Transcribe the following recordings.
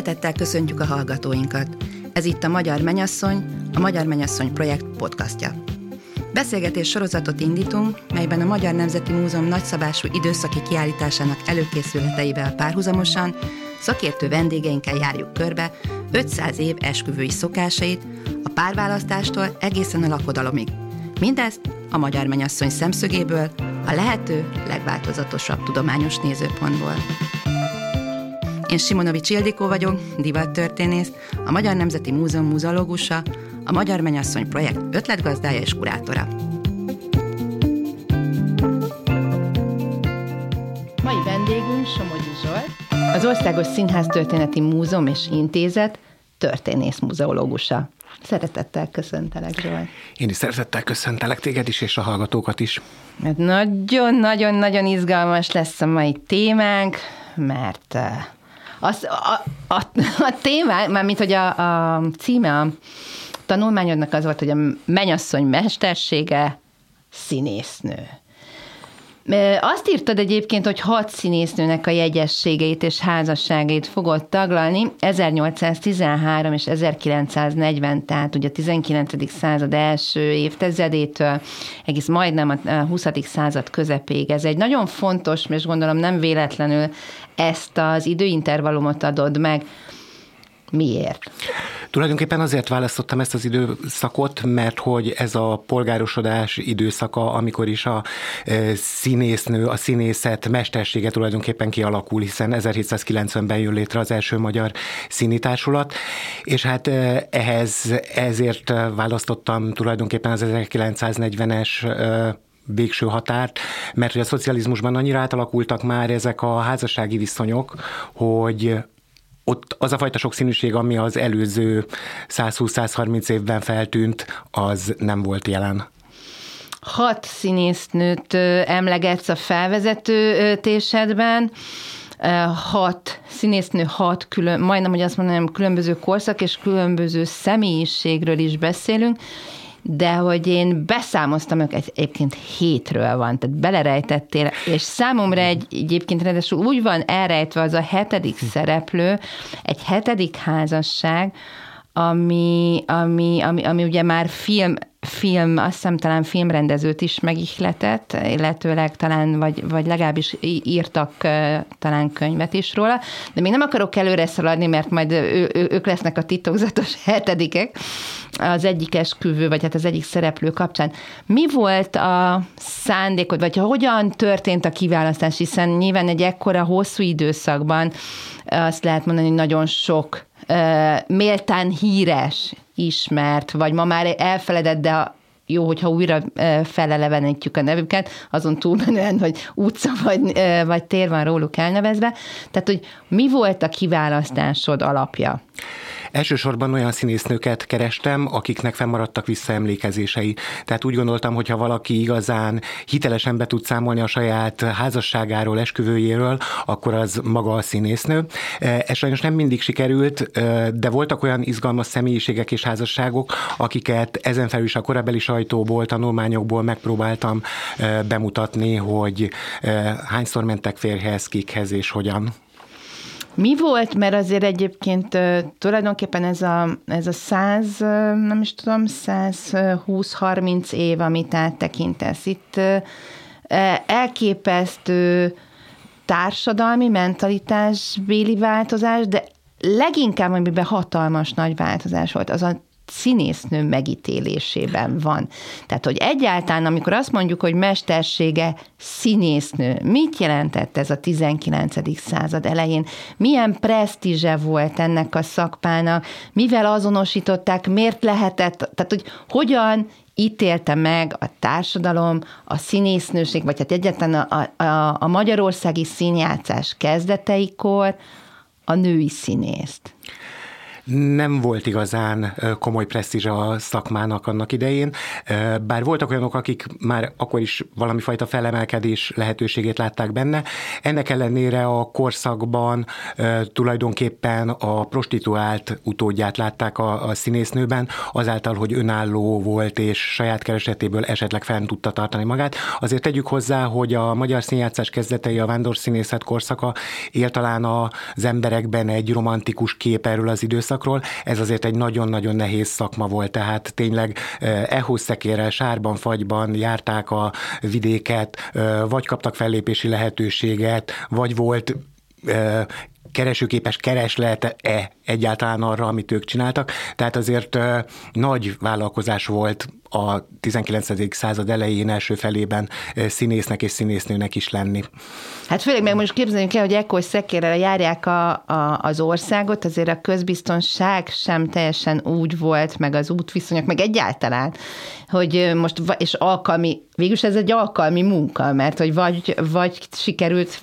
Szeretettel köszöntjük a hallgatóinkat. Ez itt a Magyar Menyasszony, a Magyar Menyasszony projekt podcastja. Beszélgetés sorozatot indítunk, melyben a Magyar Nemzeti Múzeum nagyszabású időszaki kiállításának előkészületeivel párhuzamosan szakértő vendégeinkkel járjuk körbe 500 év esküvői szokásait, a párválasztástól egészen a lakodalomig. Mindezt a Magyar Menyasszony szemszögéből, a lehető legváltozatosabb tudományos nézőpontból. Én Simonovics Ildikó vagyok, divattörténész, a Magyar Nemzeti Múzeum múzeológusa, a Magyar Menyasszony projekt ötletgazdája és kurátora. Mai vendégünk Somogyi Zsolt, az Országos Színház Történeti Múzeum és Intézet történész múzeológusa. Szeretettel köszöntelek, Zsolt. Én is szeretettel köszöntelek téged is, és a hallgatókat is. Nagyon-nagyon-nagyon izgalmas lesz a mai témánk, mert az, a, a, a téma, mármint hogy a, a címe a tanulmányodnak az volt, hogy a menyasszony mestersége színésznő. Azt írtad egyébként, hogy hat színésznőnek a jegyességeit és házasságait fogod taglalni 1813 és 1940, tehát ugye a 19. század első évtizedétől egész majdnem a 20. század közepéig. Ez egy nagyon fontos, és gondolom nem véletlenül ezt az időintervallumot adod meg. Miért? Tulajdonképpen azért választottam ezt az időszakot, mert hogy ez a polgárosodás időszaka, amikor is a e, színésznő, a színészet mestersége tulajdonképpen kialakul, hiszen 1790-ben jön létre az első magyar színitársulat, és hát e, ehhez ezért választottam tulajdonképpen az 1940-es e, végső határt, mert hogy a szocializmusban annyira átalakultak már ezek a házassági viszonyok, hogy ott az a fajta sokszínűség, ami az előző 120-130 évben feltűnt, az nem volt jelen. Hat színésznőt emlegetsz a felvezető tésedben, hat színésznő, hat külön, majdnem, hogy azt mondanám, különböző korszak és különböző személyiségről is beszélünk, de hogy én beszámoztam őket, egyébként hétről van, tehát belerejtettél, és számomra egy, egyébként ráadásul úgy van elrejtve az a hetedik szereplő, egy hetedik házasság, ami, ami, ami, ami ugye már film, film, azt hiszem talán filmrendezőt is megihletett, illetőleg talán, vagy, vagy legalábbis írtak talán könyvet is róla, de még nem akarok előre szaladni, mert majd ő, ő, ők lesznek a titokzatos hetedikek. Az egyik esküvő, vagy hát az egyik szereplő kapcsán. Mi volt a szándékod, vagy hogyan történt a kiválasztás, hiszen nyilván egy ekkora hosszú időszakban azt lehet mondani, hogy nagyon sok méltán híres, ismert, vagy ma már elfeledett, de jó, hogyha újra felelevenítjük a nevüket, azon túlmenően, hogy utca vagy, vagy tér van róluk elnevezve. Tehát, hogy mi volt a kiválasztásod alapja? Elsősorban olyan színésznőket kerestem, akiknek fennmaradtak visszaemlékezései. Tehát úgy gondoltam, hogy ha valaki igazán hitelesen be tud számolni a saját házasságáról, esküvőjéről, akkor az maga a színésznő. Ez sajnos nem mindig sikerült, de voltak olyan izgalmas személyiségek és házasságok, akiket ezen felül is a korabeli sajtóból, tanulmányokból megpróbáltam bemutatni, hogy hányszor mentek férhez, kikhez és hogyan. Mi volt, mert azért egyébként tulajdonképpen ez a, ez a 100, nem is tudom, 120-30 év, amit áttekintesz. Itt elképesztő társadalmi, mentalitásbéli változás, de leginkább, amiben hatalmas nagy változás volt, az a színésznő megítélésében van. Tehát, hogy egyáltalán, amikor azt mondjuk, hogy mestersége színésznő, mit jelentett ez a 19. század elején? Milyen presztízse volt ennek a szakmának? Mivel azonosították? Miért lehetett? Tehát, hogy hogyan ítélte meg a társadalom, a színésznőség, vagy hát egyáltalán a, a, a magyarországi színjátszás kezdeteikor a női színészt? Nem volt igazán komoly presztízs a szakmának annak idején, bár voltak olyanok, akik már akkor is valami fajta felemelkedés lehetőségét látták benne. Ennek ellenére a korszakban tulajdonképpen a prostituált utódját látták a, a színésznőben, azáltal, hogy önálló volt és saját keresetéből esetleg fenn tudta tartani magát. Azért tegyük hozzá, hogy a magyar színjátszás kezdetei, a vándorszínészet korszaka él talán az emberekben egy romantikus kép erről az időszakról. Ez azért egy nagyon-nagyon nehéz szakma volt, tehát tényleg ehhoz szekérrel, sárban, fagyban járták a vidéket, vagy kaptak fellépési lehetőséget, vagy volt keresőképes kereslete-e egyáltalán arra, amit ők csináltak. Tehát azért nagy vállalkozás volt a 19. század elején, első felében színésznek és színésznőnek is lenni. Hát főleg meg most képzeljünk el, hogy ekkor szekérrel járják a, a, az országot, azért a közbiztonság sem teljesen úgy volt, meg az útviszonyok, meg egyáltalán, hogy most, és alkalmi, végülis ez egy alkalmi munka, mert hogy vagy, vagy sikerült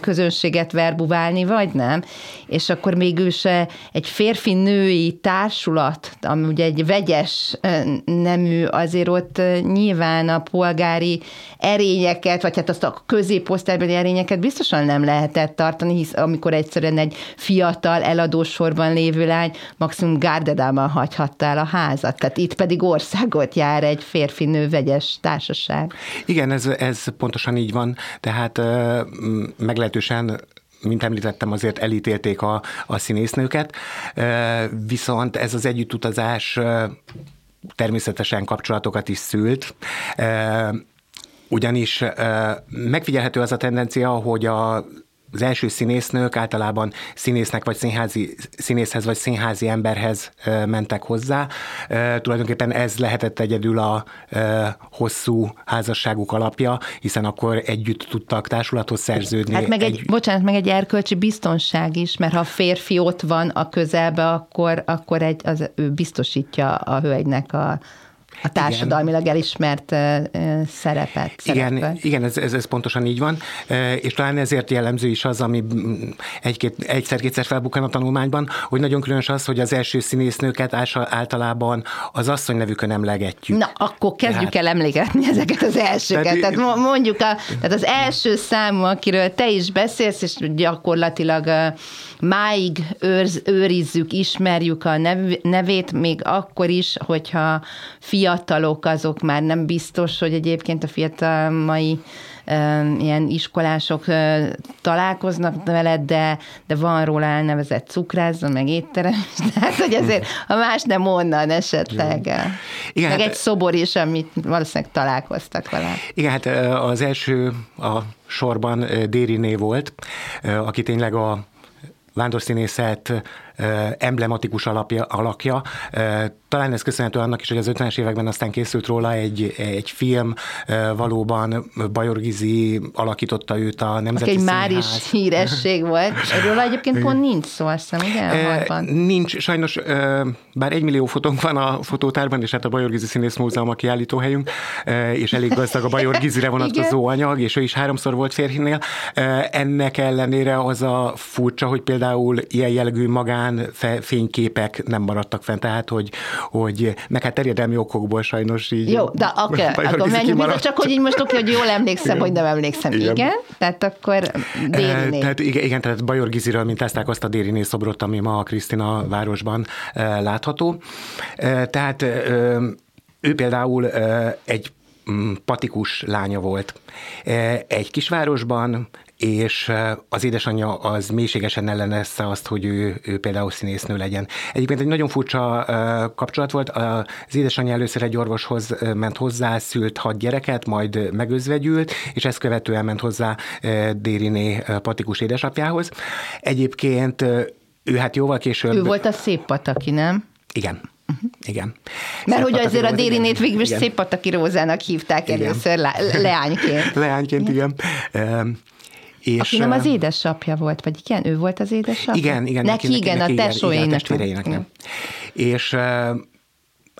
közönséget verbuválni, vagy nem, és akkor mégis egy férfi-női társulat, ami ugye egy vegyes nemű, azért ott nyilván a polgári erényeket, vagy hát azt a középosztálybeli erényeket biztosan nem lehetett tartani, hisz amikor egyszerűen egy fiatal eladósorban lévő lány maximum gárdedában hagyhatta el a házat. Tehát itt pedig országot jár egy férfi-nő vegyes társaság. Igen, ez, ez pontosan így van, tehát meglehetősen mint említettem, azért elítélték a, a színésznőket, viszont ez az együttutazás természetesen kapcsolatokat is szült, ugyanis megfigyelhető az a tendencia, hogy a az első színésznők általában színésznek vagy színházi, színészhez vagy színházi emberhez mentek hozzá. Tulajdonképpen ez lehetett egyedül a hosszú házasságuk alapja, hiszen akkor együtt tudtak társulathoz szerződni. Hát meg egy, egy bocsánat, meg egy erkölcsi biztonság is, mert ha a férfi ott van a közelbe, akkor, akkor egy, az, ő biztosítja a hölgynek a, a társadalmilag igen. elismert uh, szerepet. Igen, igen ez, ez, ez pontosan így van, és talán ezért jellemző is az, ami egy-két, egyszer-kétszer felbukkan a tanulmányban, hogy nagyon különös az, hogy az első színésznőket általában az asszony nevükön emlegetjük. Na, akkor kezdjük tehát, el emlékezni ezeket az elsőket. Tehát, tehát mondjuk, a, tehát az első számú, akiről te is beszélsz, és gyakorlatilag máig őrz, őrizzük, ismerjük a nev, nevét, még akkor is, hogyha fiatalok azok már nem biztos, hogy egyébként a fiatal mai ilyen iskolások találkoznak veled, de, de van róla elnevezett cukrázzon, meg étterem, tehát hogy ezért, ha más nem onnan esetleg. Igen, meg hát, egy szobor is, amit valószínűleg találkoztak vele. Igen, hát az első a sorban Dériné volt, aki tényleg a vándorszínészet emblematikus alapja, alakja. Talán ez köszönhető annak is, hogy az 50-es években aztán készült róla egy, egy film, valóban Bajor Gizi alakította őt a Nemzeti Egy már is híresség volt. Erről egyébként pont nincs szó, azt hiszem, ugye? Nincs, sajnos, bár egy millió fotónk van a fotótárban, és hát a Bajor Gizi Színész Múzeum a kiállítóhelyünk, és elég gazdag a Bajor Gizire vonatkozó anyag, és ő is háromszor volt férfinél. Ennek ellenére az a furcsa, hogy például ilyen jellegű magán magán fényképek nem maradtak fent, tehát hogy, hogy meg hát terjedelmi okokból sajnos így. Jó, de okay, akkor menjünk vissza, csak hogy így most oké, hogy jól emlékszem, igen. hogy nem emlékszem. Igen. igen. Tehát akkor Dériné. Tehát igen, igen, tehát Bajor Giziről mintázták azt a Dériné szobrot, ami ma a Krisztina városban látható. Tehát ő például egy mm, patikus lánya volt. Egy kisvárosban és az édesanyja az mélységesen ellenezte azt, hogy ő, ő például színésznő legyen. Egyébként egy nagyon furcsa kapcsolat volt, az édesanyja először egy orvoshoz ment hozzá, szült hat gyereket, majd megözvegyült, és ezt követően ment hozzá Dériné patikus édesapjához. Egyébként ő hát jóval később... Ő volt a szép pataki, nem? Igen. Uh-huh. Igen. Mert hogy azért a Dérinét végül is szép pataki Rózának hívták igen. először leányként. leányként, igen. igen. És, Aki nem az édesapja volt, vagy igen, ő volt az édesapja? Igen, igen. Neki, neki igen, neki, a tesóének. Igen, a nem. És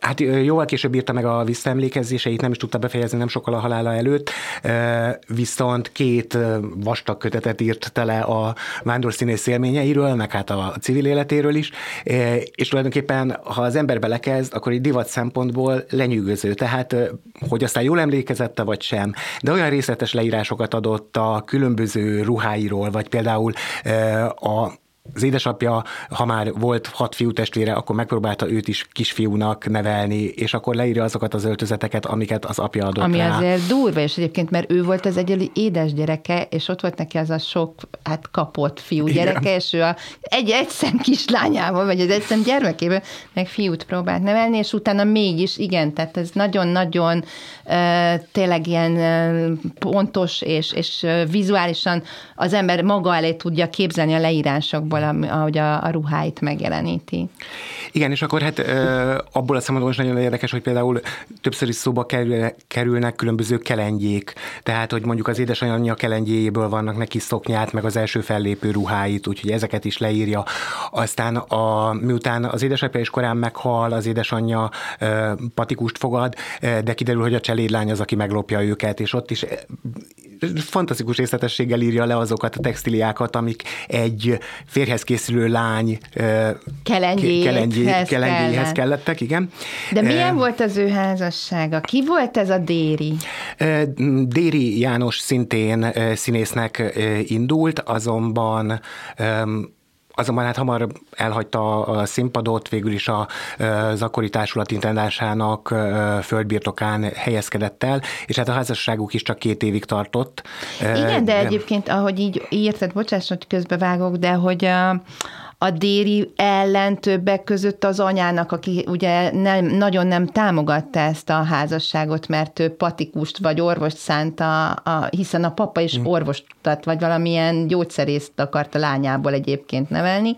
Hát jóval később írta meg a visszaemlékezéseit, nem is tudta befejezni nem sokkal a halála előtt, viszont két vastag kötetet írt tele a vándorszínész élményeiről, meg hát a civil életéről is, és tulajdonképpen, ha az ember belekezd, akkor egy divat szempontból lenyűgöző, tehát hogy aztán jól emlékezette vagy sem, de olyan részletes leírásokat adott a különböző ruháiról, vagy például a az édesapja, ha már volt hat fiú testvére, akkor megpróbálta őt is kisfiúnak nevelni, és akkor leírja azokat az öltözeteket, amiket az apja adott Ami rá. azért durva, és egyébként, mert ő volt az egyedüli édes gyereke, és ott volt neki az a sok hát kapott fiú gyereke, Igen. és ő a egy egyszem kislányával, vagy az egyszem gyermekéből meg fiút próbált nevelni, és utána mégis, igen, tehát ez nagyon-nagyon tényleg ilyen pontos, és, és vizuálisan az ember maga elé tudja képzelni a leírásokból abból, ahogy a, a ruháit megjeleníti. Igen, és akkor hát abból a szempontból is nagyon érdekes, hogy például többször is szóba kerülnek különböző kelengyék. Tehát, hogy mondjuk az édesanyja kelengyéjéből vannak neki szoknyát, meg az első fellépő ruháit, úgyhogy ezeket is leírja. Aztán a, miután az édesapja is korán meghal, az édesanyja patikust fogad, de kiderül, hogy a cselédlány az, aki meglopja őket, és ott is fantasztikus részletességgel írja le azokat a textiliákat, amik egy férhez készülő lány kelengyéhez, kelengyéhez kellettek, igen. De milyen volt az ő házassága? Ki volt ez a Déri? Déri János szintén színésznek indult, azonban Azonban hát hamar elhagyta a színpadot, végül is a, az akkori társulat intendásának földbirtokán helyezkedett el, és hát a házasságuk is csak két évig tartott. Igen, de, de egyébként, ahogy így írtad, bocsáss, hogy közbevágok, de hogy a, a déri ellen többek között az anyának, aki ugye nem, nagyon nem támogatta ezt a házasságot, mert ő patikust vagy orvost szánta, a, hiszen a papa is mm. orvost, vagy valamilyen gyógyszerészt akart a lányából egyébként nevelni,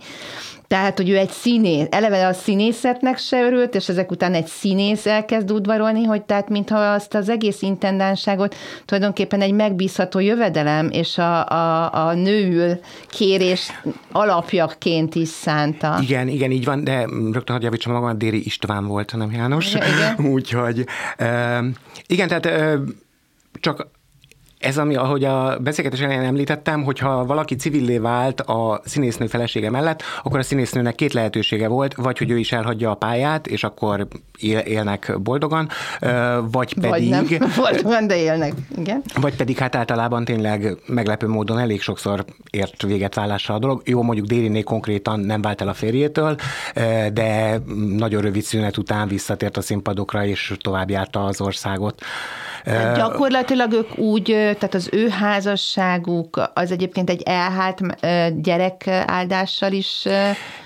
tehát, hogy ő egy színész, eleve a színészetnek se örült, és ezek után egy színész elkezd udvarolni, hogy tehát mintha azt az egész intendánságot tulajdonképpen egy megbízható jövedelem és a, a, a nőül kérés alapjaként is szánta. Igen, igen, így van, de rögtön hagyja javítsam magam, Déri István volt, nem János. Igen, igen. Úgyhogy, uh, igen, tehát uh, csak ez, ami, ahogy a beszélgetés elején említettem, hogyha valaki civillé vált a színésznő felesége mellett, akkor a színésznőnek két lehetősége volt, vagy hogy ő is elhagyja a pályát, és akkor él, élnek boldogan, vagy pedig... Vagy nem boldogan, de élnek, igen. Vagy pedig hát általában tényleg meglepő módon elég sokszor ért véget vállásra a dolog. Jó, mondjuk Dériné konkrétan nem vált el a férjétől, de nagyon rövid szünet után visszatért a színpadokra, és tovább járta az országot. Tehát gyakorlatilag ők úgy, tehát az ő házasságuk az egyébként egy elhált gyerek áldással is.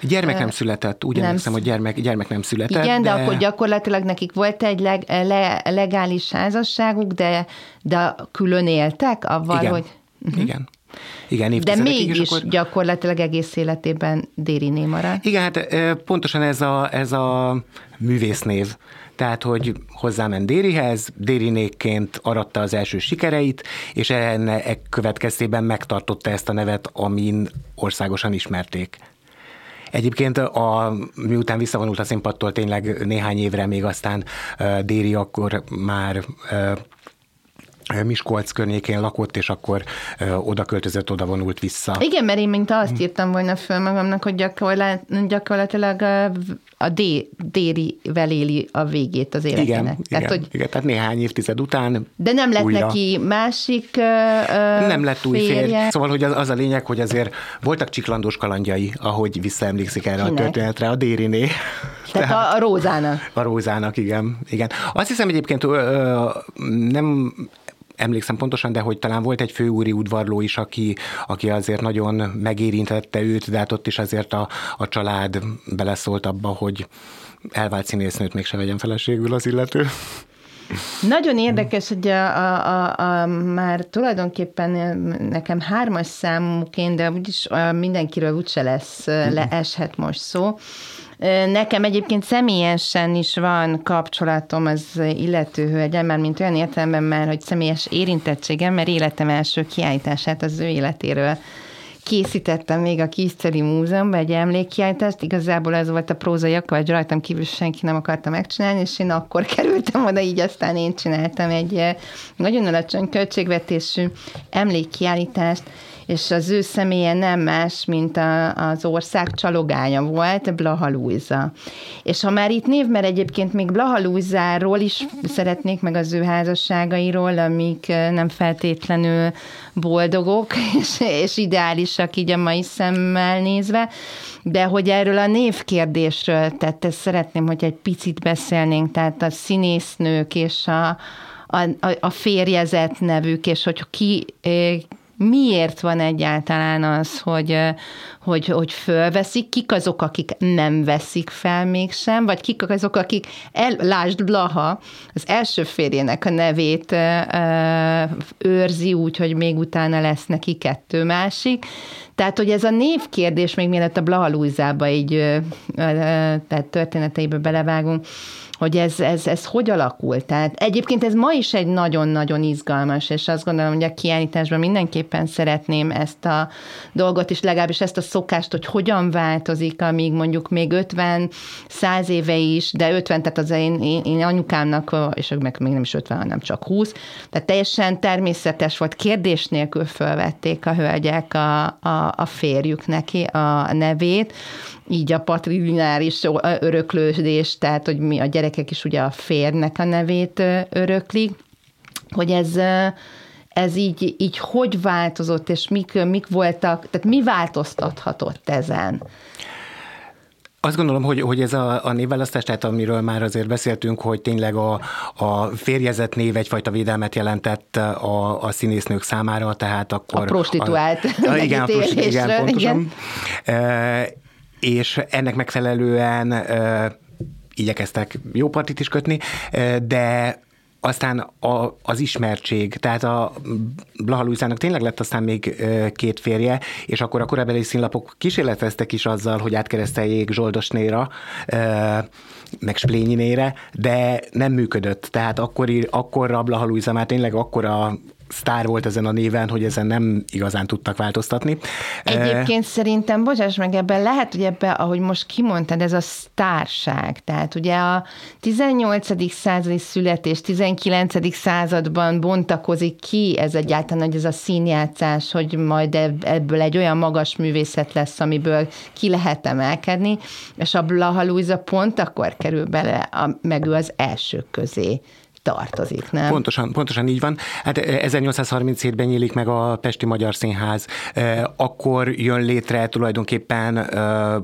Gyermek nem született, úgy nem emlékszem, hogy gyermek, gyermek nem született. Igen, de, de akkor gyakorlatilag nekik volt egy leg, le, legális házasságuk, de, de külön éltek avval, Igen. hogy... Uh-huh. Igen. Igen, De mégis akkor... gyakorlatilag egész életében Dériné maradt. Igen, hát pontosan ez a, ez a művésznév tehát hogy hozzáment Dérihez, Dérinékként aratta az első sikereit, és ennek következtében megtartotta ezt a nevet, amin országosan ismerték. Egyébként a, miután visszavonult a színpadtól tényleg néhány évre még aztán uh, Déri akkor már Miskolc környékén lakott, és akkor ö, oda költözött, oda vonult vissza. Igen, mert én mint azt írtam volna föl magamnak, hogy gyakorlatilag, gyakorlatilag a D, déri veléli a végét az életének. Igen, tehát, igen, hogy, igen, tehát néhány évtized után De nem lett újra. neki másik uh, Nem lett új férje. férj. Szóval, hogy az, az a lényeg, hogy azért voltak csiklandós kalandjai, ahogy visszaemlékszik erre Kinek? a történetre, a Dériné. Tehát, tehát a, a Rózának. A Rózának, igen. igen. Azt hiszem egyébként ö, nem emlékszem pontosan, de hogy talán volt egy főúri udvarló is, aki, aki azért nagyon megérintette őt, de hát ott is azért a, a család beleszólt abba, hogy elvált színésznőt mégse vegyen feleségül az illető. Nagyon érdekes, hogy a, a, a, a, már tulajdonképpen nekem hármas számúként, de úgyis mindenkiről úgyse lesz, leeshet most szó. Nekem egyébként személyesen is van kapcsolatom az illető hölgyel, már mint olyan értelemben már, hogy személyes érintettségem, mert életem első kiállítását az ő életéről készítettem még a Kiszteli Múzeumban egy emlékkiállítást, igazából ez volt a prózai akkor, hogy rajtam kívül senki nem akarta megcsinálni, és én akkor kerültem oda, így aztán én csináltam egy nagyon alacsony költségvetésű emlékkiállítást, és az ő személye nem más, mint a, az ország csalogánya volt, Blaha Luisa. És ha már itt név, mert egyébként még Blaha Luisáról is szeretnék, meg az ő házasságairól, amik nem feltétlenül boldogok, és, és ideálisak így a mai szemmel nézve, de hogy erről a névkérdésről, tehát ezt szeretném, hogy egy picit beszélnénk, tehát a színésznők és a, a, a férjezet nevük, és hogy ki miért van egyáltalán az, hogy, hogy, hogy fölveszik, kik azok, akik nem veszik fel mégsem, vagy kik azok, akik, el, lásd Blaha, az első férjének a nevét őrzi úgy, hogy még utána lesz neki kettő másik. Tehát, hogy ez a névkérdés, még mielőtt a Blaha Lúzába így tehát történeteibe belevágunk, hogy ez, ez, ez hogy alakult. Tehát egyébként ez ma is egy nagyon-nagyon izgalmas, és azt gondolom, hogy a kiállításban mindenképpen szeretném ezt a dolgot is, legalábbis ezt a szokást, hogy hogyan változik, amíg mondjuk még 50, 100 éve is, de 50, tehát az én, én, én anyukámnak, és meg még nem is 50, hanem csak 20, tehát teljesen természetes volt, kérdés nélkül fölvették a hölgyek a, a, a férjük neki a nevét, így a patrilináris öröklődés, tehát hogy mi a gyerekek is ugye a férnek a nevét öröklik, hogy ez ez így, így hogy változott, és mik, mik voltak, tehát mi változtathatott ezen? Azt gondolom, hogy, hogy ez a, a névválasztás, tehát amiről már azért beszéltünk, hogy tényleg a, a férjezett név egyfajta védelmet jelentett a, a színésznők számára, tehát akkor... A prostituált a, a, igen, a prostitu, igen, pontosan. Igen. E, és ennek megfelelően e, igyekeztek jó partit is kötni, de aztán a, az ismertség, tehát a Blaha Luisának tényleg lett aztán még két férje, és akkor a korabeli színlapok kísérleteztek is azzal, hogy átkereszteljék Zsoldosnéra, meg Splényinére, de nem működött. Tehát akkor, akkor a Blaha Luisa már tényleg akkor a sztár volt ezen a néven, hogy ezen nem igazán tudtak változtatni. Egyébként szerintem, bocsáss meg, ebben lehet, hogy ebben, ahogy most kimondtad, ez a sztárság. Tehát ugye a 18. századi születés, 19. században bontakozik ki ez egyáltalán, hogy ez a színjátszás, hogy majd ebből egy olyan magas művészet lesz, amiből ki lehet emelkedni, és a Blaha Luisa pont akkor kerül bele, a, meg ő az elsők közé tartozik, nem? Pontosan, pontosan így van. Hát 1837-ben eh, nyílik meg a Pesti Magyar Színház, eh, akkor jön létre tulajdonképpen eh,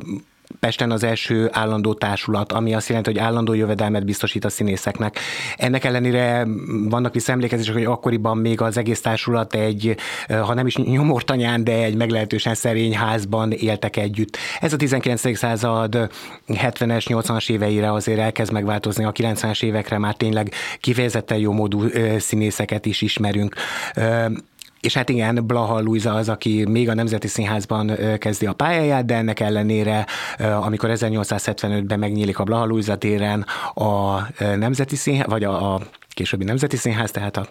Pesten az első állandó társulat, ami azt jelenti, hogy állandó jövedelmet biztosít a színészeknek. Ennek ellenére vannak visszaemlékezések, hogy akkoriban még az egész társulat egy, ha nem is nyomortanyán, de egy meglehetősen szerény házban éltek együtt. Ez a 19. század 70-es, 80-as éveire azért elkezd megváltozni, a 90-es évekre már tényleg kifejezetten jó módú színészeket is ismerünk. És hát igen, Blaha Luisa az, aki még a Nemzeti Színházban kezdi a pályáját, de ennek ellenére, amikor 1875-ben megnyílik a Blaha Luisa téren a Nemzeti Színház, vagy a, a későbbi Nemzeti Színház, tehát a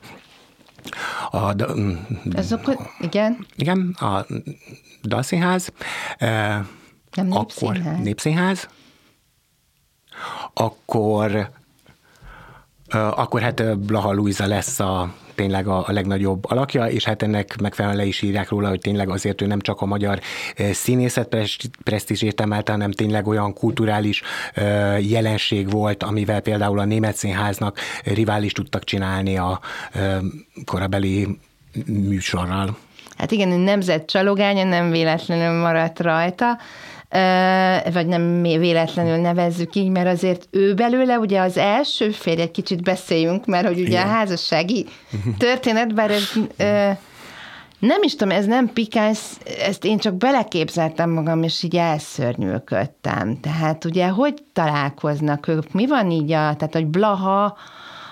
a, mm, Ez akkor, igen. Igen, a Dalszínház. Nem akkor népszínház. népszínház. Akkor akkor hát Blaha Luisa lesz a tényleg a, a legnagyobb alakja, és hát ennek megfelelően le is írják róla, hogy tényleg azért ő nem csak a magyar színészet presztízsét emelte, hanem tényleg olyan kulturális jelenség volt, amivel például a német színháznak rivális tudtak csinálni a korabeli műsorral. Hát igen, nemzet csalogánya nem véletlenül maradt rajta, vagy nem véletlenül nevezzük így, mert azért ő belőle ugye az első férj, egy kicsit beszéljünk, mert hogy ugye Igen. a házassági történet, bár ez nem is tudom, ez nem pikáns, ezt én csak beleképzeltem magam, és így elszörnyűködtem. Tehát ugye, hogy találkoznak ők? Mi van így a, tehát, hogy Blaha,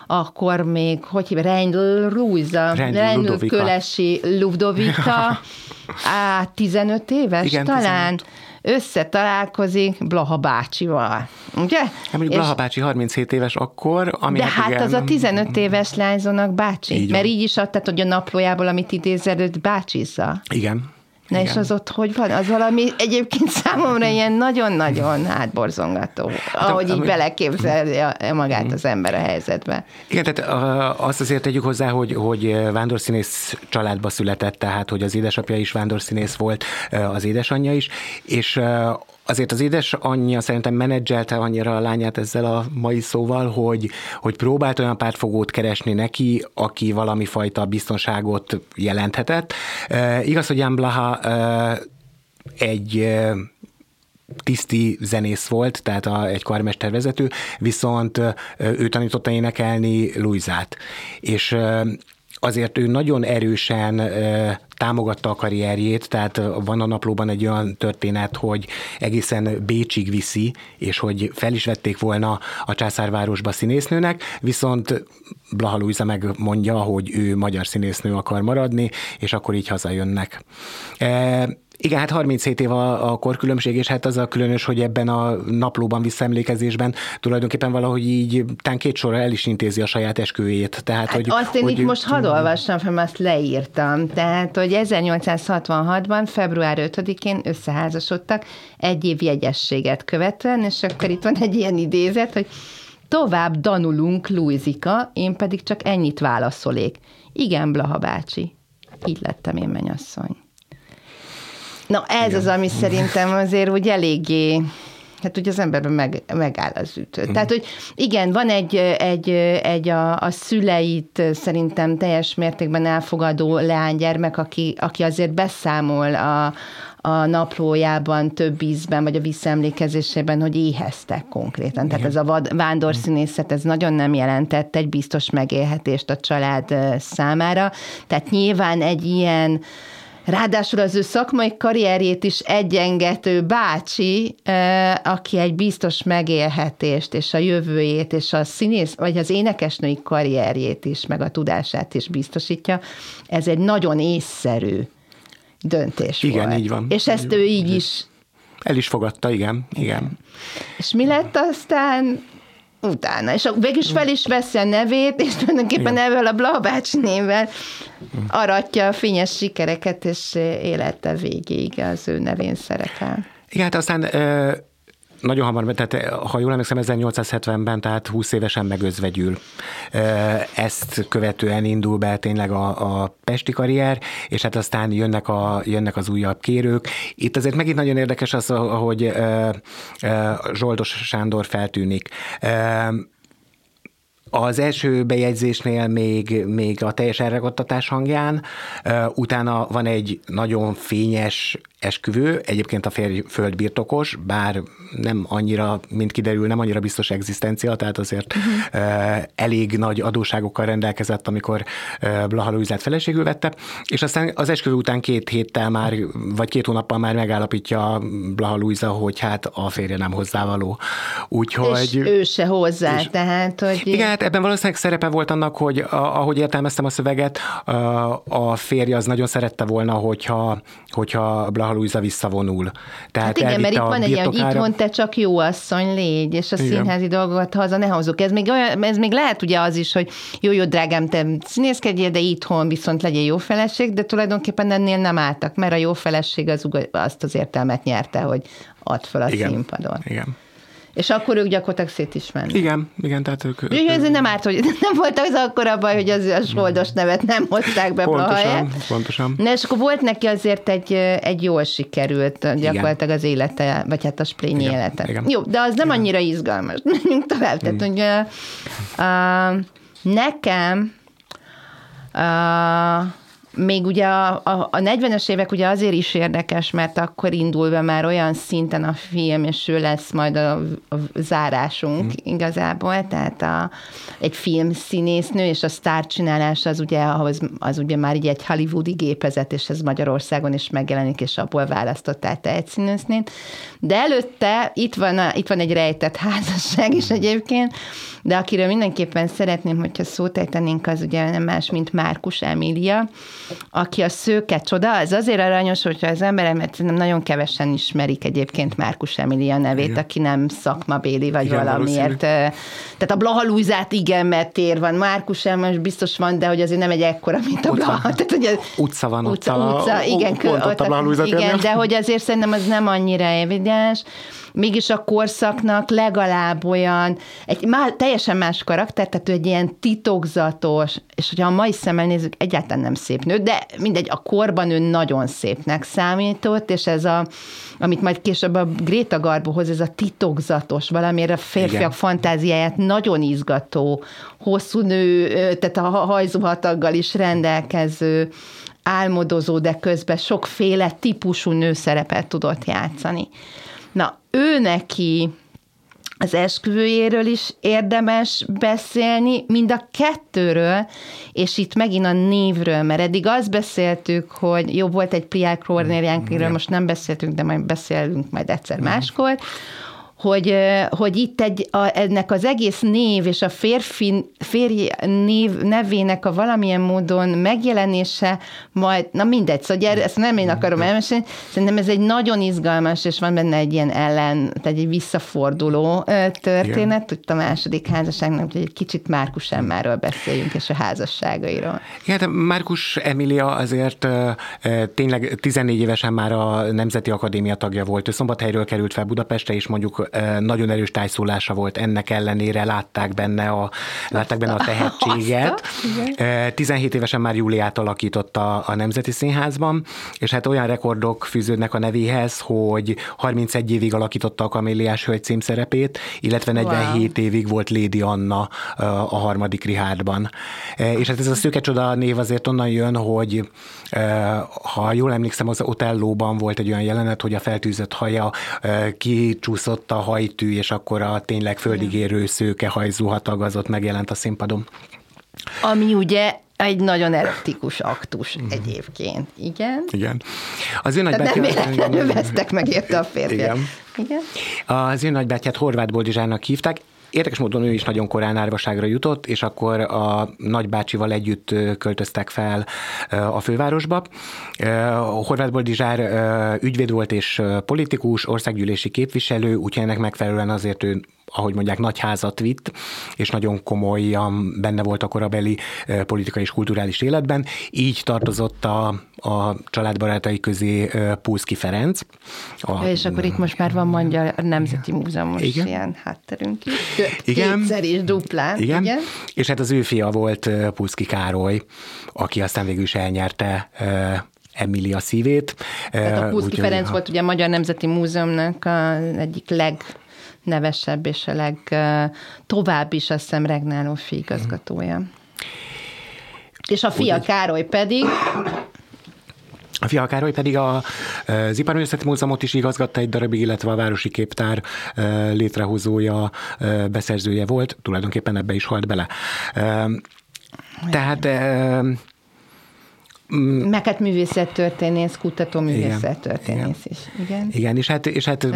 akkor még, hogy hívja, Reindl Rúza, Reindl Kölesi Ludovika, á, 15 éves Igen, talán. 15 összetalálkozik Blaha bácsival. Ugye? Hát mondjuk. Blaha bácsi 37 éves akkor, ami De hát, hát igen, az a 15 éves lányzónak bácsi. Így mert így is adtad, hogy a naplójából, amit idézel, őt bácsizza. Igen. Na Igen. és az ott hogy van? Az valami egyébként számomra ilyen nagyon-nagyon hátborzongató, hát, ahogy így beleképzelje magát az ember a helyzetbe. Igen, tehát azt azért tegyük hozzá, hogy, hogy vándorszínész családba született, tehát hogy az édesapja is vándorszínész volt, az édesanyja is, és Azért az édesanyja szerintem menedzselte annyira a lányát ezzel a mai szóval, hogy, hogy próbált olyan pártfogót keresni neki, aki valami fajta biztonságot jelenthetett. E, igaz, hogy Jan Blaha e, egy e, tiszti zenész volt, tehát a, egy karmestervezető, viszont ő tanította énekelni Luizát. És azért ő nagyon erősen támogatta a karrierjét, tehát van a naplóban egy olyan történet, hogy egészen Bécsig viszi, és hogy fel is vették volna a császárvárosba színésznőnek, viszont Blaha Luisa meg mondja, hogy ő magyar színésznő akar maradni, és akkor így hazajönnek. Igen, hát 37 év a, a korkülönbség, és hát az a különös, hogy ebben a naplóban visszaemlékezésben tulajdonképpen valahogy így tán két sorra el is intézi a saját esküvét. Tehát, hát hogy, azt én hogy, itt most hadd olvassam fel, azt leírtam. Tehát, hogy 1866-ban, február 5-én összeházasodtak egy év jegyességet követően, és akkor itt van egy ilyen idézet, hogy tovább danulunk, Luizika, én pedig csak ennyit válaszolék. Igen, Blaha bácsi. Így lettem én mennyasszony. Na ez Igen. az, ami szerintem azért úgy eléggé hát ugye az emberben meg, megáll az ütő. Mm. Tehát, hogy igen, van egy, egy, egy a, a szüleit szerintem teljes mértékben elfogadó leánygyermek, aki, aki azért beszámol a, a naplójában több ízben, vagy a visszaemlékezésében, hogy éheztek konkrétan. Tehát ez a vándorszínészet, ez nagyon nem jelentett egy biztos megélhetést a család számára. Tehát nyilván egy ilyen Ráadásul az ő szakmai karrierjét is egyengető bácsi, aki egy biztos megélhetést, és a jövőjét, és a színész, vagy az énekesnői karrierjét is, meg a tudását is biztosítja, ez egy nagyon észszerű döntés Igen, volt. így van. És ezt ő így is el is fogadta, igen. igen. És mi lett aztán? Utána. És végül is fel is veszi a nevét, és tulajdonképpen ebből a Blabács névvel aratja a fényes sikereket, és élete végéig az ő nevén szerepel. Igen, hát aztán nagyon hamar, tehát ha jól emlékszem, 1870-ben, tehát 20 évesen megözvegyül. Ezt követően indul be tényleg a, a pesti karrier, és hát aztán jönnek, a, jönnek az újabb kérők. Itt azért megint nagyon érdekes az, ahogy Zsoldos Sándor feltűnik. Az első bejegyzésnél még, még a teljes elragadtatás hangján, utána van egy nagyon fényes esküvő, egyébként a férj földbirtokos, bár nem annyira, mint kiderül, nem annyira biztos egzisztencia, tehát azért uh-huh. elég nagy adóságokkal rendelkezett, amikor Blaha Luizát feleségül vette, és aztán az esküvő után két héttel már, vagy két hónappal már megállapítja Blaha Luisa, hogy hát a férje nem hozzávaló. Úgyhogy... És ő se hozzá, és, tehát, hogy... Igen, hát ebben valószínűleg szerepe volt annak, hogy ahogy értelmeztem a szöveget, a férje az nagyon szerette volna, hogyha, hogyha Blaha Luisa visszavonul. Tehát hát igen, mert itt van egy olyan, itthon te csak jó asszony légy, és a igen. színházi dolgokat haza ne hozzuk. Ez még, olyan, ez még lehet ugye az is, hogy jó, jó, drágám, te színészkedjél, de itthon viszont legyél jó feleség, de tulajdonképpen ennél nem álltak, mert a jó feleség az azt az értelmet nyerte, hogy ad fel a igen. színpadon. Igen. És akkor ők gyakorlatilag szét is mennek. Igen, igen, tehát ők... ők ez nem árt, hogy nem volt az akkor a baj, hogy az a soldos nevet nem hozták be Pontosan, pontosan. Na, és akkor volt neki azért egy, egy jól sikerült gyakorlatilag igen. az élete, vagy hát a splényi élete. Igen. Jó, de az nem igen. annyira izgalmas. Menjünk tovább. Tehát, hmm. ugye, uh, nekem uh, még ugye a, a, a 40-es évek ugye azért is érdekes, mert akkor indul be már olyan szinten a film, és ő lesz majd a, a zárásunk mm. igazából, tehát a, egy filmszínésznő, és a sztárcsinálás az ugye, ahhoz, az ugye már így egy hollywoodi gépezet, és ez Magyarországon is megjelenik, és abból választották te egy színésznét. De előtte itt van, a, itt van egy rejtett házasság is egyébként, de akiről mindenképpen szeretném, hogyha szót ejtenénk, az ugye nem más, mint Márkus Emília, aki a szőke csoda, az azért aranyos, hogyha az ember, mert nagyon kevesen ismerik egyébként Márkus Emilia nevét, igen. aki nem szakmabéli, vagy igen, valamiért. Valószínű. Tehát a Blahalújzát igen, mert tér van. Márkus most biztos van, de hogy azért nem egy ekkora, mint a Blaha. Tehát, hogy az, utca van utca, ott. Utca, a, igen, ott, ott a igen, de hogy azért szerintem az nem annyira evidens mégis a korszaknak legalább olyan, egy má, teljesen más karakter, tehát ő egy ilyen titokzatos, és hogyha a mai szemmel nézzük, egyáltalán nem szép nő, de mindegy, a korban ő nagyon szépnek számított, és ez a, amit majd később a Gréta Garbohoz, ez a titokzatos, valamire a férfiak Igen. fantáziáját nagyon izgató, hosszú nő, tehát a hajzóhataggal is rendelkező, álmodozó, de közben sokféle típusú nőszerepet tudott játszani. Na, ő neki az esküvőjéről is érdemes beszélni, mind a kettőről, és itt megint a névről, mert eddig azt beszéltük, hogy jobb volt egy Priák Kornéliánkiről, most nem beszéltünk, de majd beszélünk majd egyszer máskor, hogy, hogy itt egy, a, ennek az egész név és a férfi, férj név, nevének a valamilyen módon megjelenése majd, na mindegy, szóval gyere, ezt nem én akarom elmesélni, szerintem ez egy nagyon izgalmas, és van benne egy ilyen ellen, tehát egy visszaforduló történet, hogy a második házasságnak, hogy egy kicsit Márkus Emmáról beszéljünk, és a házasságairól. Igen, de Márkus Emilia azért tényleg 14 évesen már a Nemzeti Akadémia tagja volt, ő Szombathelyről került fel Budapestre, és mondjuk nagyon erős tájszólása volt ennek ellenére, látták benne a, látták benne a tehetséget. 17 évesen már Júliát alakította a Nemzeti Színházban, és hát olyan rekordok fűződnek a nevéhez, hogy 31 évig alakította a Kaméliás Hölgy címszerepét, illetve 47 wow. évig volt Lady Anna a harmadik Richardban. És hát ez a szőke csoda név azért onnan jön, hogy ha jól emlékszem, az Otellóban volt egy olyan jelenet, hogy a feltűzött haja kicsúszott a hajtű, és akkor a tényleg földigérő szőke hajzú hatag megjelent a színpadon. Ami ugye egy nagyon erotikus aktus mm. egyébként. Igen? Igen. Az ő nagybátyja... Nem véletlenül vesztek meg érte a férfiak. Igen. Igen. Az ő nagybátyját Horváth Boldizsának hívták, Érdekes módon ő is nagyon korán árvaságra jutott, és akkor a nagybácsival együtt költöztek fel a fővárosba. Horváth Boldizsár ügyvéd volt és politikus, országgyűlési képviselő, úgyhogy ennek megfelelően azért ő ahogy mondják, nagy házat vitt, és nagyon komolyan benne volt a korabeli politikai és kulturális életben. Így tartozott a, a családbarátai közé Pulszki Ferenc. A, és akkor itt most már van Magyar Nemzeti Múzeumos igen. ilyen hátterünk is. Igen. Kétszer is duplán. Igen. igen. És hát az ő fia volt Pulszki Károly, aki aztán végül is elnyerte Emilia szívét. Tehát a Puszki Ferenc volt ugye a Magyar Nemzeti Múzeumnak a egyik leg nevesebb és a legtovább is azt hiszem regnáló fiigazgatója. És a fia Károly pedig a fia Károly pedig a, az Iparművészeti Múzeumot is igazgatta egy darabig, illetve a Városi Képtár létrehozója, beszerzője volt, tulajdonképpen ebbe is halt bele. Tehát Mm. Meg hát művészettörténész, kutató művészettörténész is. Igen. Igen, és hát, és hát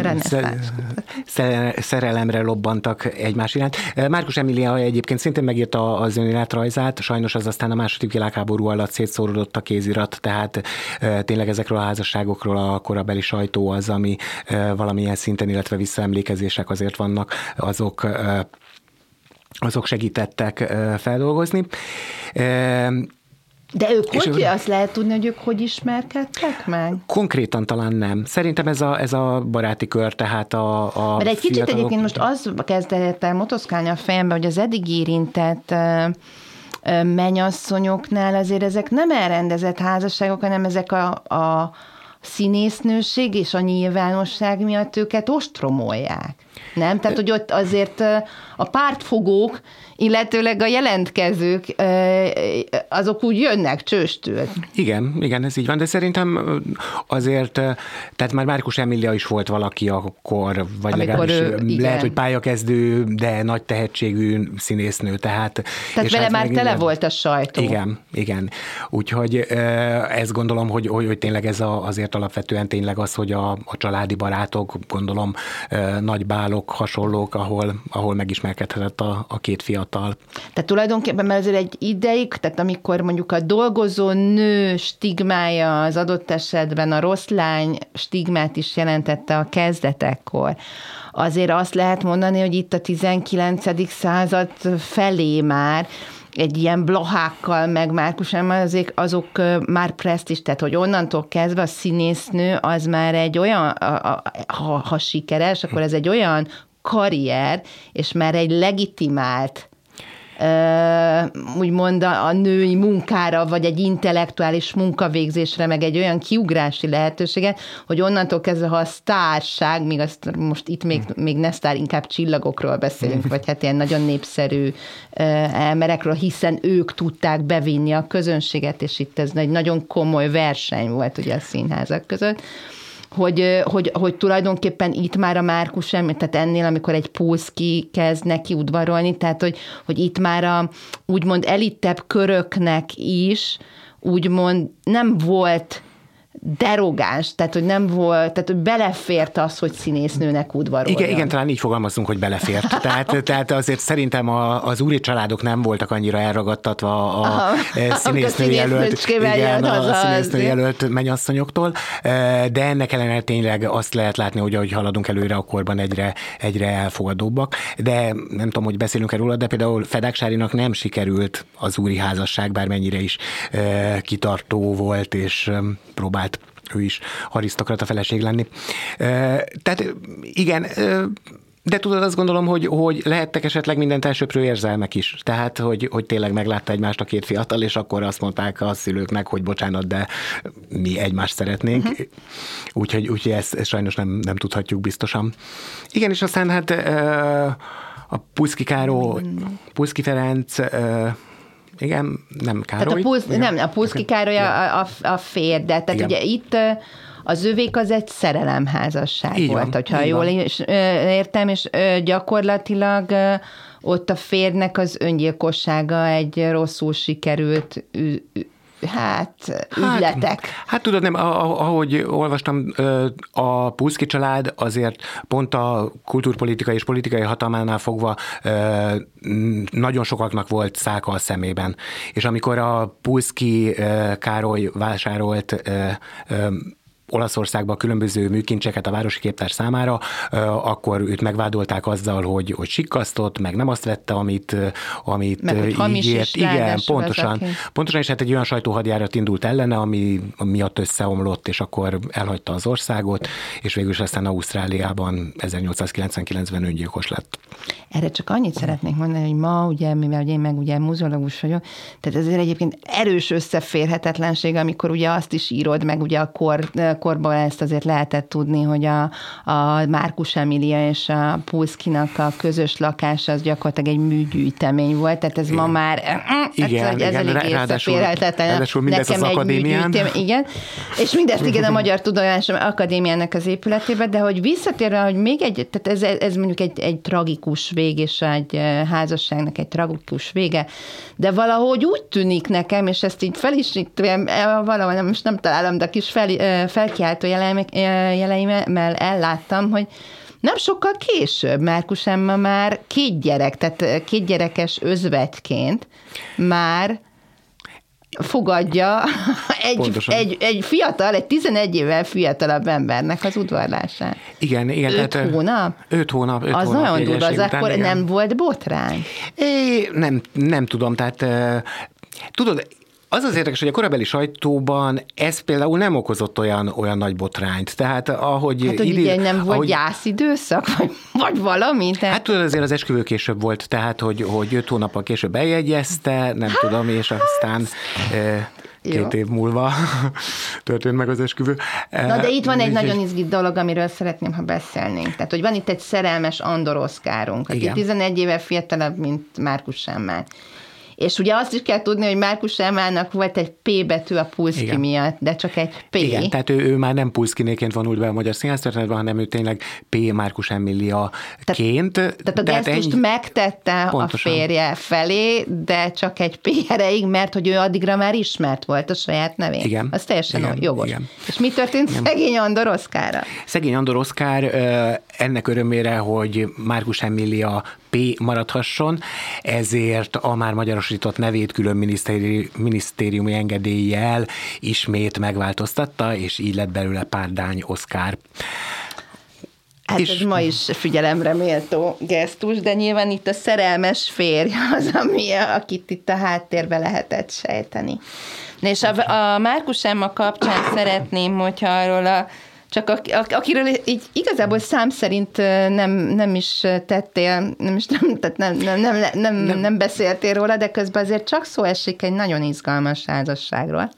szerelemre lobbantak egymás iránt. Márkus Emilia egyébként szintén megírta az önéletrajzát, sajnos az aztán a második világháború alatt szétszórodott a kézirat, tehát tényleg ezekről a házasságokról a korabeli sajtó az, ami valamilyen szinten, illetve visszaemlékezések azért vannak, azok azok segítettek feldolgozni. De ők és hogy, ő... azt lehet tudni, hogy ők hogy ismerkedtek meg? Konkrétan talán nem. Szerintem ez a, ez a baráti kör, tehát a, a Mert egy kicsit egyébként most az kezdett el motoszkálni a fejembe, hogy az eddig érintett menyasszonyoknál azért ezek nem elrendezett házasságok, hanem ezek a, a színésznőség és a nyilvánosság miatt őket ostromolják. Nem? Tehát, hogy ott azért a pártfogók illetőleg a jelentkezők azok úgy jönnek csőstül. Igen, igen, ez így van, de szerintem azért, tehát már Márkus Emilia is volt valaki akkor, vagy Amikor legalábbis ő, igen. lehet, hogy pályakezdő, de nagy tehetségű színésznő, tehát... Tehát vele hát már tele igen, volt a sajtó. Igen, igen. Úgyhogy ezt gondolom, hogy, hogy, hogy tényleg ez a, azért alapvetően tényleg az, hogy a, a családi barátok, gondolom, Nagy Bál szálok hasonlók, ahol, ahol megismerkedhetett a, a két fiatal. Tehát tulajdonképpen mert azért egy ideig, tehát amikor mondjuk a dolgozó nő stigmája az adott esetben a rossz lány stigmát is jelentette a kezdetekkor, azért azt lehet mondani, hogy itt a 19. század felé már egy ilyen blahákkal, meg Márkus azok, azok már presztis, tehát hogy onnantól kezdve a színésznő az már egy olyan, ha, ha sikeres, akkor ez egy olyan karrier, és már egy legitimált úgymond a, a női munkára, vagy egy intellektuális munkavégzésre, meg egy olyan kiugrási lehetőséget, hogy onnantól kezdve, ha a sztárság, még azt most itt még, még ne sztár, inkább csillagokról beszélünk, vagy hát ilyen nagyon népszerű emberekről, hiszen ők tudták bevinni a közönséget, és itt ez egy nagyon komoly verseny volt ugye a színházak között hogy, hogy, hogy tulajdonképpen itt már a Márkus sem, tehát ennél, amikor egy Pulszki kezd neki udvarolni, tehát hogy, hogy itt már a úgymond elittebb köröknek is úgymond nem volt derogáns, tehát hogy nem volt, tehát hogy belefért az, hogy színésznőnek udvaroljon. Igen, igen, talán így fogalmazunk, hogy belefért. Tehát, tehát azért szerintem a, az úri családok nem voltak annyira elragadtatva a Aha, színésznő jelölt, igen, a színésznő jelölt mennyasszonyoktól, de ennek ellenére tényleg azt lehet látni, hogy ahogy haladunk előre, a korban egyre, egyre elfogadóbbak. De nem tudom, hogy beszélünk erről, de például Fedák Sárinak nem sikerült az úri házasság, bármennyire is kitartó volt, és próbált ő is arisztokrata feleség lenni. Tehát igen, de tudod, azt gondolom, hogy, hogy lehettek esetleg mindent elsőprő érzelmek is. Tehát, hogy, hogy tényleg meglátta egymást a két fiatal, és akkor azt mondták a szülőknek, hogy bocsánat, de mi egymást szeretnénk. Uh-huh. Úgyhogy, úgyhogy ezt, ezt sajnos nem, nem tudhatjuk biztosan. Igen, és aztán hát a Puszki Káró, Puszki Ferenc igen, nem Károly. Tehát a Pulsz, nem, a Puszki Károly a, a, a férj, de tehát igen. ugye itt az övék az egy szerelemházasság így volt, van, hogyha jól van. értem, és gyakorlatilag ott a férnek az öngyilkossága egy rosszul sikerült hát, ügyletek. Hát, hát tudod, nem, ahogy olvastam, a Puszki család azért pont a kulturpolitikai és politikai hatalmánál fogva nagyon sokaknak volt száka a szemében. És amikor a Puszki Károly vásárolt Olaszországba különböző műkincseket a városi képtár számára, akkor őt megvádolták azzal, hogy, hogy sikkasztott, meg nem azt vette, amit, amit meg, ígért. Igen, pontosan. Pontosan, és hát egy olyan sajtóhadjárat indult ellene, ami miatt összeomlott, és akkor elhagyta az országot, és végül is aztán Ausztráliában 1899-ben öngyilkos lett. Erre csak annyit szeretnék mondani, hogy ma, ugye, mivel én meg ugye muzeológus vagyok, tehát ezért egyébként erős összeférhetetlenség, amikor ugye azt is írod, meg ugye a kor korban ezt azért lehetett tudni, hogy a, a Márkus Emilia és a Pulszkinak a közös lakás az gyakorlatilag egy műgyűjtemény volt, tehát ez igen. ma már igen, ez, igen, ez elég ráadásul mindez az akadémián. Igen, és mindezt igen a Magyar Tudományos Akadémiának az épületébe, de hogy visszatérve, hogy még egy, tehát ez, ez mondjuk egy, egy tragikus vég, és egy eh, házasságnak egy tragikus vége, de valahogy úgy tűnik nekem, és ezt így fel is, eh, valahol nem, most nem találom, de kis fel, eh, felkiáltó jeleimmel elláttam, hogy nem sokkal később Márkus Emma már két gyerek, tehát két gyerekes özvegyként már fogadja egy, egy, egy fiatal, egy 11 évvel fiatalabb embernek az udvarlását. Igen, igen. Öt tehát, hónap? Öt hónap. Öt az hónap nagyon durva, az akkor nem volt botrány? É, nem, nem tudom, tehát tudod, az az érdekes, hogy a korabeli sajtóban ez például nem okozott olyan, olyan nagy botrányt. Tehát ahogy... Hát, hogy idő, ugye nem volt ahogy, gyászidőszak, vagy, vagy valami? Tehát... Hát tudod, azért az esküvő később volt, tehát hogy, hogy öt hónappal később eljegyezte, nem tudom, és aztán... E, két Jó. év múlva történt meg az esküvő. Na de itt van egy nagyon izgit dolog, amiről szeretném, ha beszélnénk. Tehát, hogy van itt egy szerelmes Andor Oszkárunk, aki Igen. 11 éve fiatalabb, mint Márkus Semmel. És ugye azt is kell tudni, hogy Márkus Emának volt egy P betű a Pulszki Igen. miatt, de csak egy P. Igen, tehát ő, ő már nem Pulszkinéként vonult be a magyar színháztörténetben, hanem ő tényleg P. Márkus Emilia ként. Tehát, a tehát gesztust ennyi... megtette Pontosan. a férje felé, de csak egy P erejéig, mert hogy ő addigra már ismert volt a saját nevén. Igen. Az teljesen Igen. jogos. Igen. És mi történt Igen. szegény Andor Oszkára? Szegény Andor Oszkár ennek örömére, hogy Márkus Emilia P. maradhasson, ezért a már magyarosított nevét külön minisztéri, minisztériumi engedéllyel ismét megváltoztatta, és így lett belőle Párdány Oszkár. Hát és... ez ma is figyelemre méltó gesztus, de nyilván itt a szerelmes férj az, ami, akit itt a háttérbe lehetett sejteni. És a, a Márkus Emma kapcsán szeretném, hogyha arról a csak akiről így igazából szám szerint nem, nem is tettél, nem is nem, tehát nem, nem, nem, nem, nem, nem beszéltél róla, de közben azért csak szó esik egy nagyon izgalmas házasságról.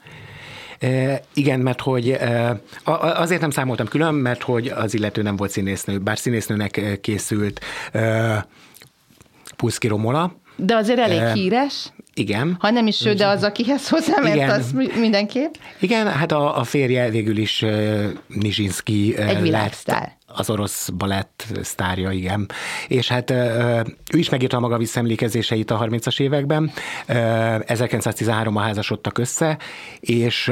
E, igen, mert hogy e, azért nem számoltam külön, mert hogy az illető nem volt színésznő, bár színésznőnek készült e, Puszki Romola. De azért elég e, híres. Igen. Ha nem is ő, de az, akihez hozzáment, az mindenképp. Igen, hát a, a férje végül is uh, Nijinsky uh, Egy világsztár. Az orosz balett sztárja, igen. És hát ő is megírta a maga visszaemlékezéseit a 30-as években. Uh, 1913-ban házasodtak össze, és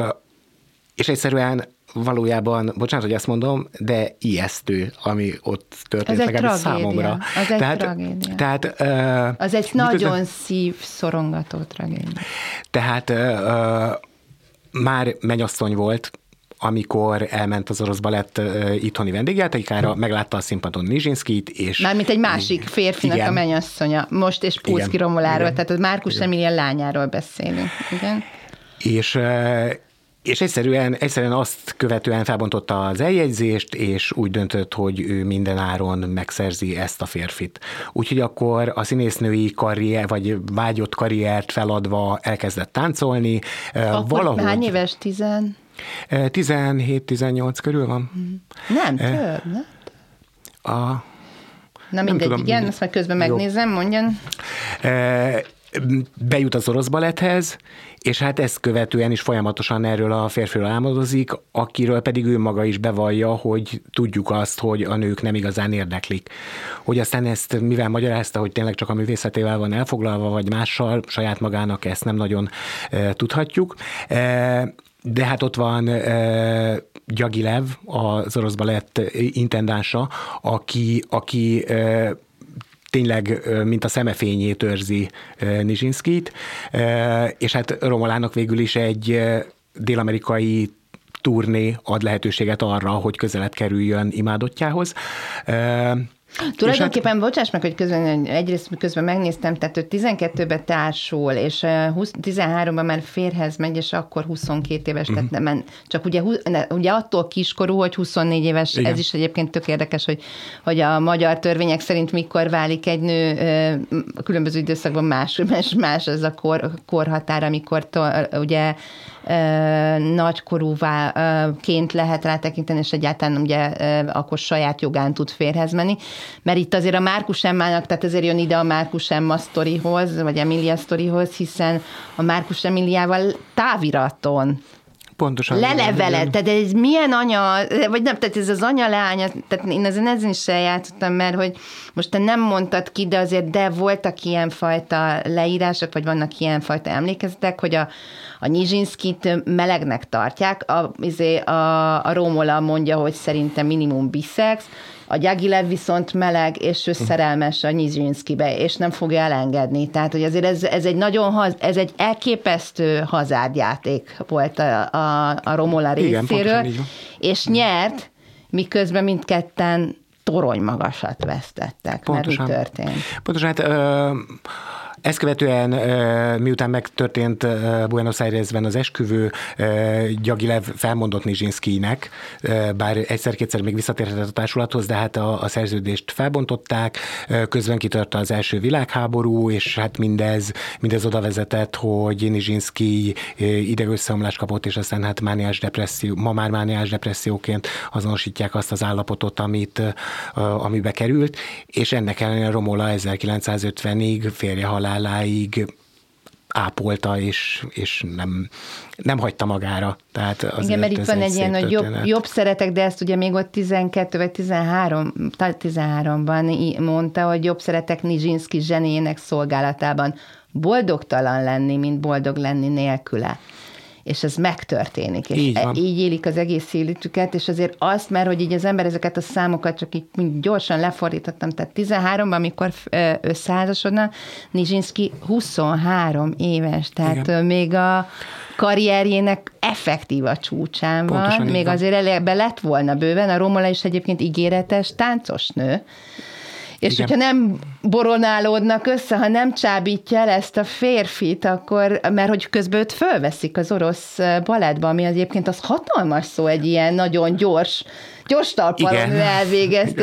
és egyszerűen valójában, bocsánat, hogy ezt mondom, de ijesztő, ami ott történt, Ez tragédia. számomra. Az egy tehát, tragédia. Tehát, uh, az egy miközben, nagyon szív szorongató tragédia. Tehát uh, már menyasszony volt, amikor elment az orosz balett uh, itthoni vendégjátékára, meglátta a színpadon Nizsinszkit, és... Mármint egy másik férfinak igen. a mennyasszonya, most és Pulszki Romoláról, tehát a Márkus Emilia lányáról beszélünk. Igen. És és egyszerűen, egyszerűen azt követően felbontotta az eljegyzést, és úgy döntött, hogy ő minden áron megszerzi ezt a férfit. Úgyhogy akkor a színésznői karrier, vagy vágyott karriert feladva elkezdett táncolni. Akkor valahogy, hány éves? Tizen? 17-18 körül van. Nem, több, nem? A, Na mindegy, tudom, igen, azt majd közben megnézem, mondjan. E, bejut az orosz baletthez, és hát ezt követően is folyamatosan erről a férfiról álmodozik, akiről pedig ő maga is bevallja, hogy tudjuk azt, hogy a nők nem igazán érdeklik. Hogy aztán ezt mivel magyarázta, hogy tényleg csak a művészetével van elfoglalva, vagy mással, saját magának ezt nem nagyon e, tudhatjuk. E, de hát ott van e, Gyagilev, az orosz balett intendánsa, aki, aki e, tényleg, mint a szemefényét őrzi Nizsinszkit, és hát Romolának végül is egy dél-amerikai turné ad lehetőséget arra, hogy közelebb kerüljön imádottjához. Tulajdonképpen, hát... bocsáss meg, hogy közben, egyrészt közben megnéztem, tehát ő 12-ben társul, és 20, 13-ban már férhez megy, és akkor 22 éves, uh-huh. tehát nem, csak ugye, ugye attól kiskorú, hogy 24 éves, Igen. ez is egyébként tök érdekes, hogy, hogy a magyar törvények szerint mikor válik egy nő különböző időszakban más, más, más ez a kor, korhatár, amikor to, ugye nagykorúváként lehet rá tekinteni, és egyáltalán ugye akkor saját jogán tud férhez menni, mert itt azért a Márkus Emmának, tehát ezért jön ide a Márkus Emma sztorihoz, vagy Emilia sztorihoz, hiszen a Márkus Emiliával táviraton Pontosan. Lelevele, tehát ez milyen anya, vagy nem, tehát ez az anya lánya, tehát én ezen ezen is eljátszottam, mert hogy most te nem mondtad ki, de azért de voltak ilyenfajta leírások, vagy vannak ilyenfajta emlékezetek, hogy a, a Nyizsinszkit melegnek tartják, a, izé, a, a Rómola mondja, hogy szerintem minimum biszex, a Gyagilev viszont meleg, és ő szerelmes a Nyizsinszkibe, és nem fogja elengedni. Tehát, hogy azért ez, ez egy nagyon, haz, ez egy elképesztő hazárdjáték volt a, a, a Romola részéről, Igen, és nyert, miközben mindketten torony magasat vesztettek. Pontosan. Mert mi történt? Pontosan, hát ö, ezt követően, miután megtörtént Buenos Airesben az esküvő, Gyagilev felmondott Nizsinszkinek, bár egyszer-kétszer még visszatérhetett a társulathoz, de hát a, a szerződést felbontották, közben kitört az első világháború, és hát mindez, mindez oda vezetett, hogy Nizsinszki idegösszeomlás kapott, és aztán hát mániás depresszió, ma már mániás depresszióként azonosítják azt az állapotot, amit, amibe került, és ennek ellenére Romola 1950-ig férje halál haláláig ápolta, és, és nem, nem hagyta magára. Tehát Igen, mert itt van egy ilyen, hogy jobb, jobb szeretek, de ezt ugye még ott 12 vagy 13, 13-ban mondta, hogy jobb szeretek Nizsinszki zsenéjének szolgálatában boldogtalan lenni, mint boldog lenni nélküle. És ez megtörténik, és így, e- így élik az egész életüket, és azért azt, mert hogy így az ember ezeket a számokat csak így gyorsan lefordítottam, tehát 13-ban, amikor összeházasodna, Nizsinski 23 éves, tehát Igen. még a karrierjének effektív a csúcsán Pontosan van, még van. azért be lett volna bőven, a Romola is egyébként ígéretes táncos nő, és Igen. hogyha nem boronálódnak össze, ha nem csábítja el ezt a férfit, akkor, mert hogy közben őt fölveszik az orosz balettba, ami egyébként az hatalmas szó, egy ilyen nagyon gyors, gyors talpalon ő elvégezt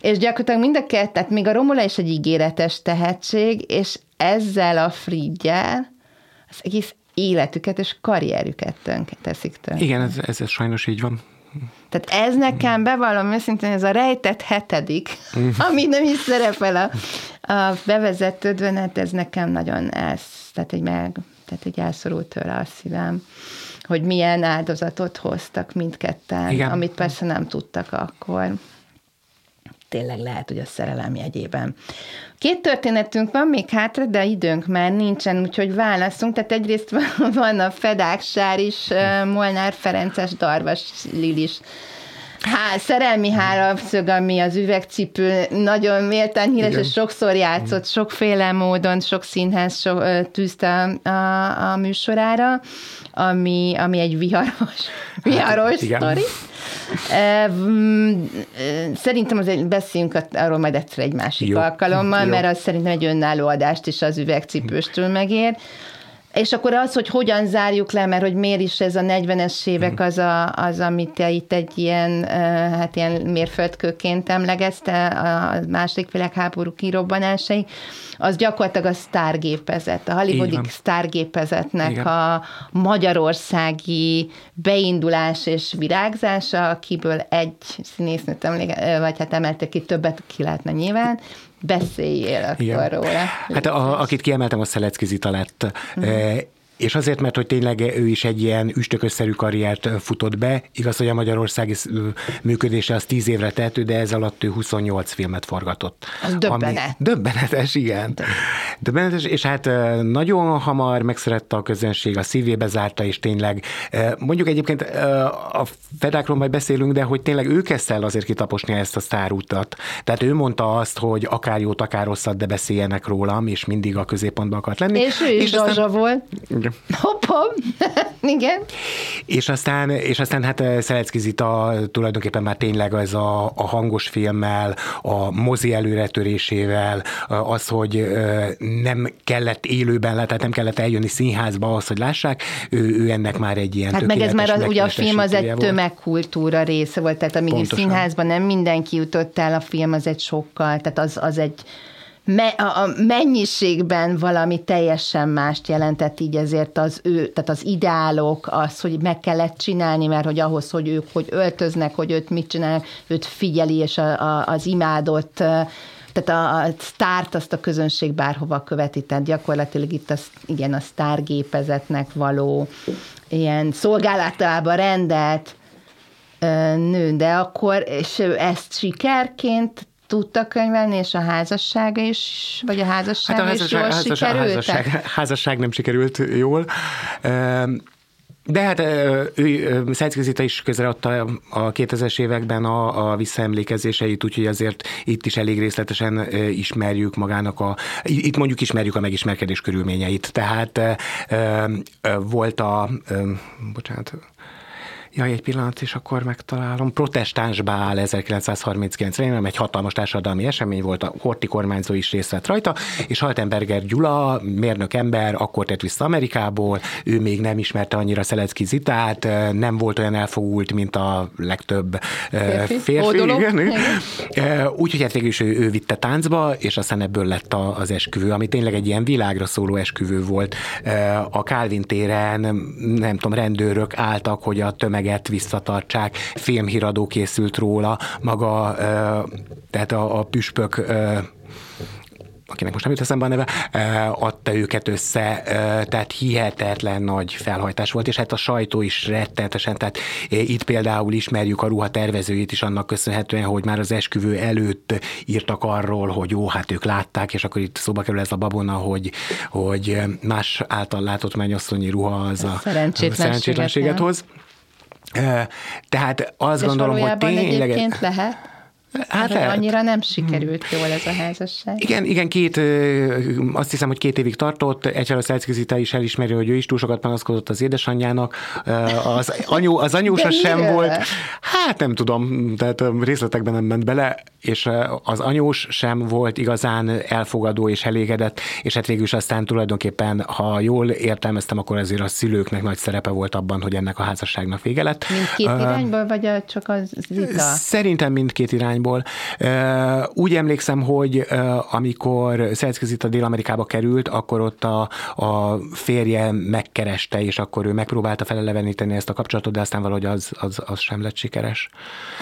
és gyakorlatilag mind a kettő, tehát még a Romola is egy ígéretes tehetség, és ezzel a Frigyel az egész életüket és karrierüket tönk, teszik tönkre. Igen, ez, ez, ez sajnos így van. Tehát ez nekem bevallom őszintén, ez a rejtett hetedik, mm. ami nem is szerepel a, a bevezetődben, hát ez nekem nagyon ez, tehát egy meg, tehát egy elszorult tőle a szívem, hogy milyen áldozatot hoztak mindketten, Igen. amit persze nem tudtak akkor tényleg lehet, hogy a szerelem jegyében. Két történetünk van még hátra, de időnk már nincsen, úgyhogy válaszunk. Tehát egyrészt van a Fedák Sár is, Molnár Ferences, Darvas Lilis Há, szerelmi hárapszög, ami az üvegcipő, nagyon méltán híres, Igen. és sokszor játszott, sokféle módon, sok színház so, tűzte a, a, a műsorára, ami, ami egy viharos, viharos hát, sztori. Szerintem azért beszéljünk arról majd egyszer egy másik Jó. alkalommal, Jó. mert az szerintem egy önálló adást is az üvegcipőstől megér. És akkor az, hogy hogyan zárjuk le, mert hogy miért is ez a 40-es évek az, a, az amit te itt egy ilyen, hát ilyen mérföldkőként emlegezte a második világháború kirobbanásai, az gyakorlatilag a sztárgépezet, a hollywoodi sztárgépezetnek a magyarországi beindulás és virágzása, akiből egy színésznőt emléke, vagy hát emelte ki, többet ki lehetne nyilván, beszéljél akkor Igen. róla. Hát a, akit kiemeltem, a Szelecki Zita lett. És azért, mert hogy tényleg ő is egy ilyen üstökösszerű karriert futott be, igaz, hogy a magyarországi működése az 10 évre tehető, de ez alatt ő 28 filmet forgatott. Az döbbenet. Ami döbbenetes, igen. Döbbenetes, és hát nagyon hamar megszerette a közönség, a szívébe zárta, és tényleg, mondjuk egyébként a Fedákról majd beszélünk, de hogy tényleg ő kezdte el azért kitaposni ezt a sztárútat. Tehát ő mondta azt, hogy akár jót, akár rosszat, de beszéljenek rólam, és mindig a középpontban akart lenni. És ő is és aztán... volt. Hopp. Igen. És aztán, és aztán hát eh, Szelecki Zita tulajdonképpen már tényleg ez a, a hangos filmmel, a mozi előretörésével, eh, az, hogy eh, nem kellett élőben tehát nem kellett eljönni színházba ahhoz, hogy lássák, ő, ő ennek már egy ilyen Hát meg ez már az, ugye a film az egy tömegkultúra része volt, tehát amíg Pontosan. színházban nem mindenki jutott el, a film az egy sokkal, tehát az, az egy me, a mennyiségben valami teljesen mást jelentett így ezért az ő, tehát az ideálok, az, hogy meg kellett csinálni, mert hogy ahhoz, hogy ők hogy öltöznek, hogy őt mit csinálnak, őt figyeli, és a, a, az imádott tehát a, a sztárt azt a közönség bárhova követi, tehát gyakorlatilag itt az, igen, a sztárgépezetnek való ilyen szolgálatába rendelt nő, de akkor, és ezt sikerként tudta könyvelni, és a házassága is, vagy a házasság hát a házasság, is jól házasság, sikerült? Házasság, házasság nem sikerült jól. De hát ő, Szentszközita is közreadta a 2000-es években a, a visszaemlékezéseit, úgyhogy azért itt is elég részletesen ismerjük magának a, itt mondjuk ismerjük a megismerkedés körülményeit. Tehát volt a, bocsánat, Jaj, egy pillanat, és akkor megtalálom. Protestáns Bál 1939-ben, egy hatalmas társadalmi esemény volt, a Horti kormányzó is részt vett rajta, és Haltenberger Gyula, mérnök ember, akkor tett vissza Amerikából, ő még nem ismerte annyira Szelecki Zitát, nem volt olyan elfogult, mint a legtöbb férfi. férfi igen, igen. Úgyhogy hát végül is ő, ő vitte táncba, és aztán ebből lett az esküvő, ami tényleg egy ilyen világra szóló esküvő volt. A Calvin téren, nem tudom, rendőrök álltak, hogy a tömeg tömeget visszatartsák, filmhíradó készült róla, maga, tehát a, a püspök akinek most nem jut eszembe a neve, a állította őket össze, tehát hihetetlen nagy felhajtás volt, és hát a sajtó is rettenetesen, tehát itt például ismerjük a ruha tervezőjét is annak köszönhetően, hogy már az esküvő előtt írtak arról, hogy jó, hát ők látták, és akkor itt szóba kerül ez a babona, hogy, hogy más által látott mennyasszonyi ruha az a szerencsétlenséget hoz. Tehát azt és gondolom, hogy tényleg... lehet? Hát lehet. Annyira nem sikerült jól ez a házasság. Igen, igen, két, azt hiszem, hogy két évig tartott. Egyfelől Szelckizita is elismeri, hogy ő is túl sokat panaszkodott az édesanyjának. Az, anyu, az anyósa sem volt. Hát nem tudom, tehát részletekben nem ment bele, és az anyós sem volt igazán elfogadó és elégedett, és hát végül is aztán tulajdonképpen, ha jól értelmeztem, akkor azért a szülőknek nagy szerepe volt abban, hogy ennek a házasságnak vége lett. Mindkét irányból, vagy csak az Zita? Szerintem mindkét irányból irányból. Úgy emlékszem, hogy amikor Szelszki Dél-Amerikába került, akkor ott a, a férje megkereste, és akkor ő megpróbálta feleleveníteni ezt a kapcsolatot, de aztán valahogy az, az, az sem lett sikeres.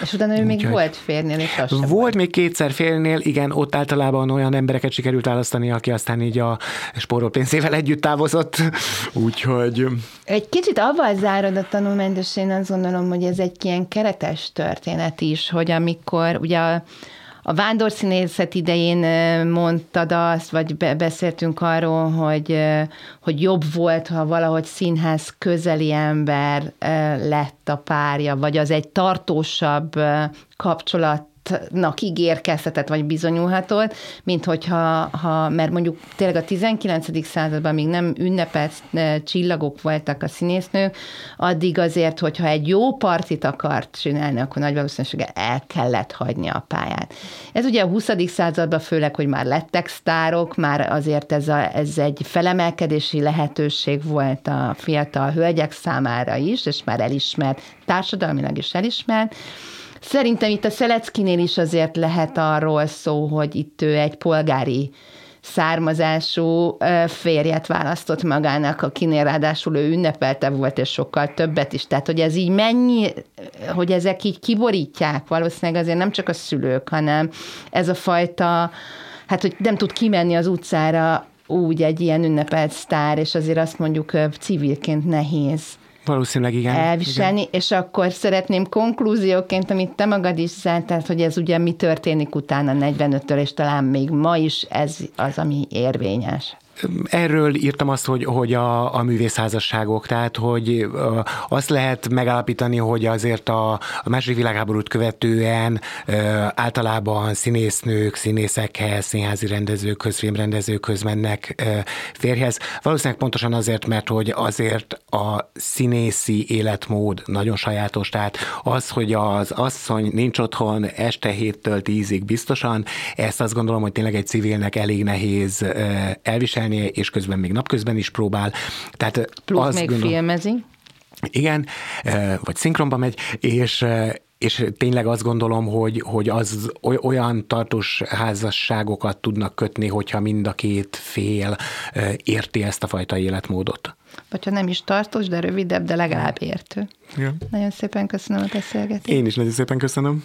És utána ő Úgy, még volt férnél, és az Volt volt még kétszer férnél, igen, ott általában olyan embereket sikerült választani, aki aztán így a spórol pénzével együtt távozott, úgyhogy... Egy kicsit avval zárod a tanulmányt, és én azt gondolom, hogy ez egy ilyen keretes történet is, hogy amikor ugye a, a vándorszínészet idején mondtad azt, vagy beszéltünk arról, hogy, hogy jobb volt, ha valahogy színház közeli ember lett a párja, vagy az egy tartósabb kapcsolat nak ígérkezhetett, vagy bizonyulhatott, mint hogyha, ha, mert mondjuk tényleg a 19. században még nem ünnepelt csillagok voltak a színésznők, addig azért, hogyha egy jó partit akart csinálni, akkor nagy valószínűséggel el kellett hagyni a pályát. Ez ugye a 20. században főleg, hogy már lettek sztárok, már azért ez, a, ez egy felemelkedési lehetőség volt a fiatal hölgyek számára is, és már elismert, társadalmilag is elismert, Szerintem itt a Szeleckinél is azért lehet arról szó, hogy itt ő egy polgári származású férjet választott magának, akinél ráadásul ő ünnepelte volt, és sokkal többet is. Tehát, hogy ez így mennyi, hogy ezek így kiborítják valószínűleg azért nem csak a szülők, hanem ez a fajta, hát, hogy nem tud kimenni az utcára úgy egy ilyen ünnepelt sztár, és azért azt mondjuk civilként nehéz Valószínűleg igen. Elviselni, igen. és akkor szeretném konklúzióként, amit te magad is tehát, hogy ez ugye mi történik utána 45-től, és talán még ma is ez az, ami érvényes. Erről írtam azt, hogy, hogy a, a művészházasságok, tehát hogy azt lehet megállapítani, hogy azért a, a második világháborút követően általában színésznők, színészekhez, színházi rendezőkhöz, filmrendezőkhöz mennek férjhez. Valószínűleg pontosan azért, mert hogy azért a színészi életmód nagyon sajátos, tehát az, hogy az asszony nincs otthon este héttől tízig biztosan, ezt azt gondolom, hogy tényleg egy civilnek elég nehéz elviselni, énekelnie, és közben még napközben is próbál. Tehát Plusz azt még gondolom, filmezi. Igen, vagy szinkronba megy, és és tényleg azt gondolom, hogy, hogy az olyan tartós házasságokat tudnak kötni, hogyha mind a két fél érti ezt a fajta életmódot. Vagy ha nem is tartós, de rövidebb, de legalább értő. Ja. Nagyon szépen köszönöm a beszélgetést. Én is nagyon szépen köszönöm.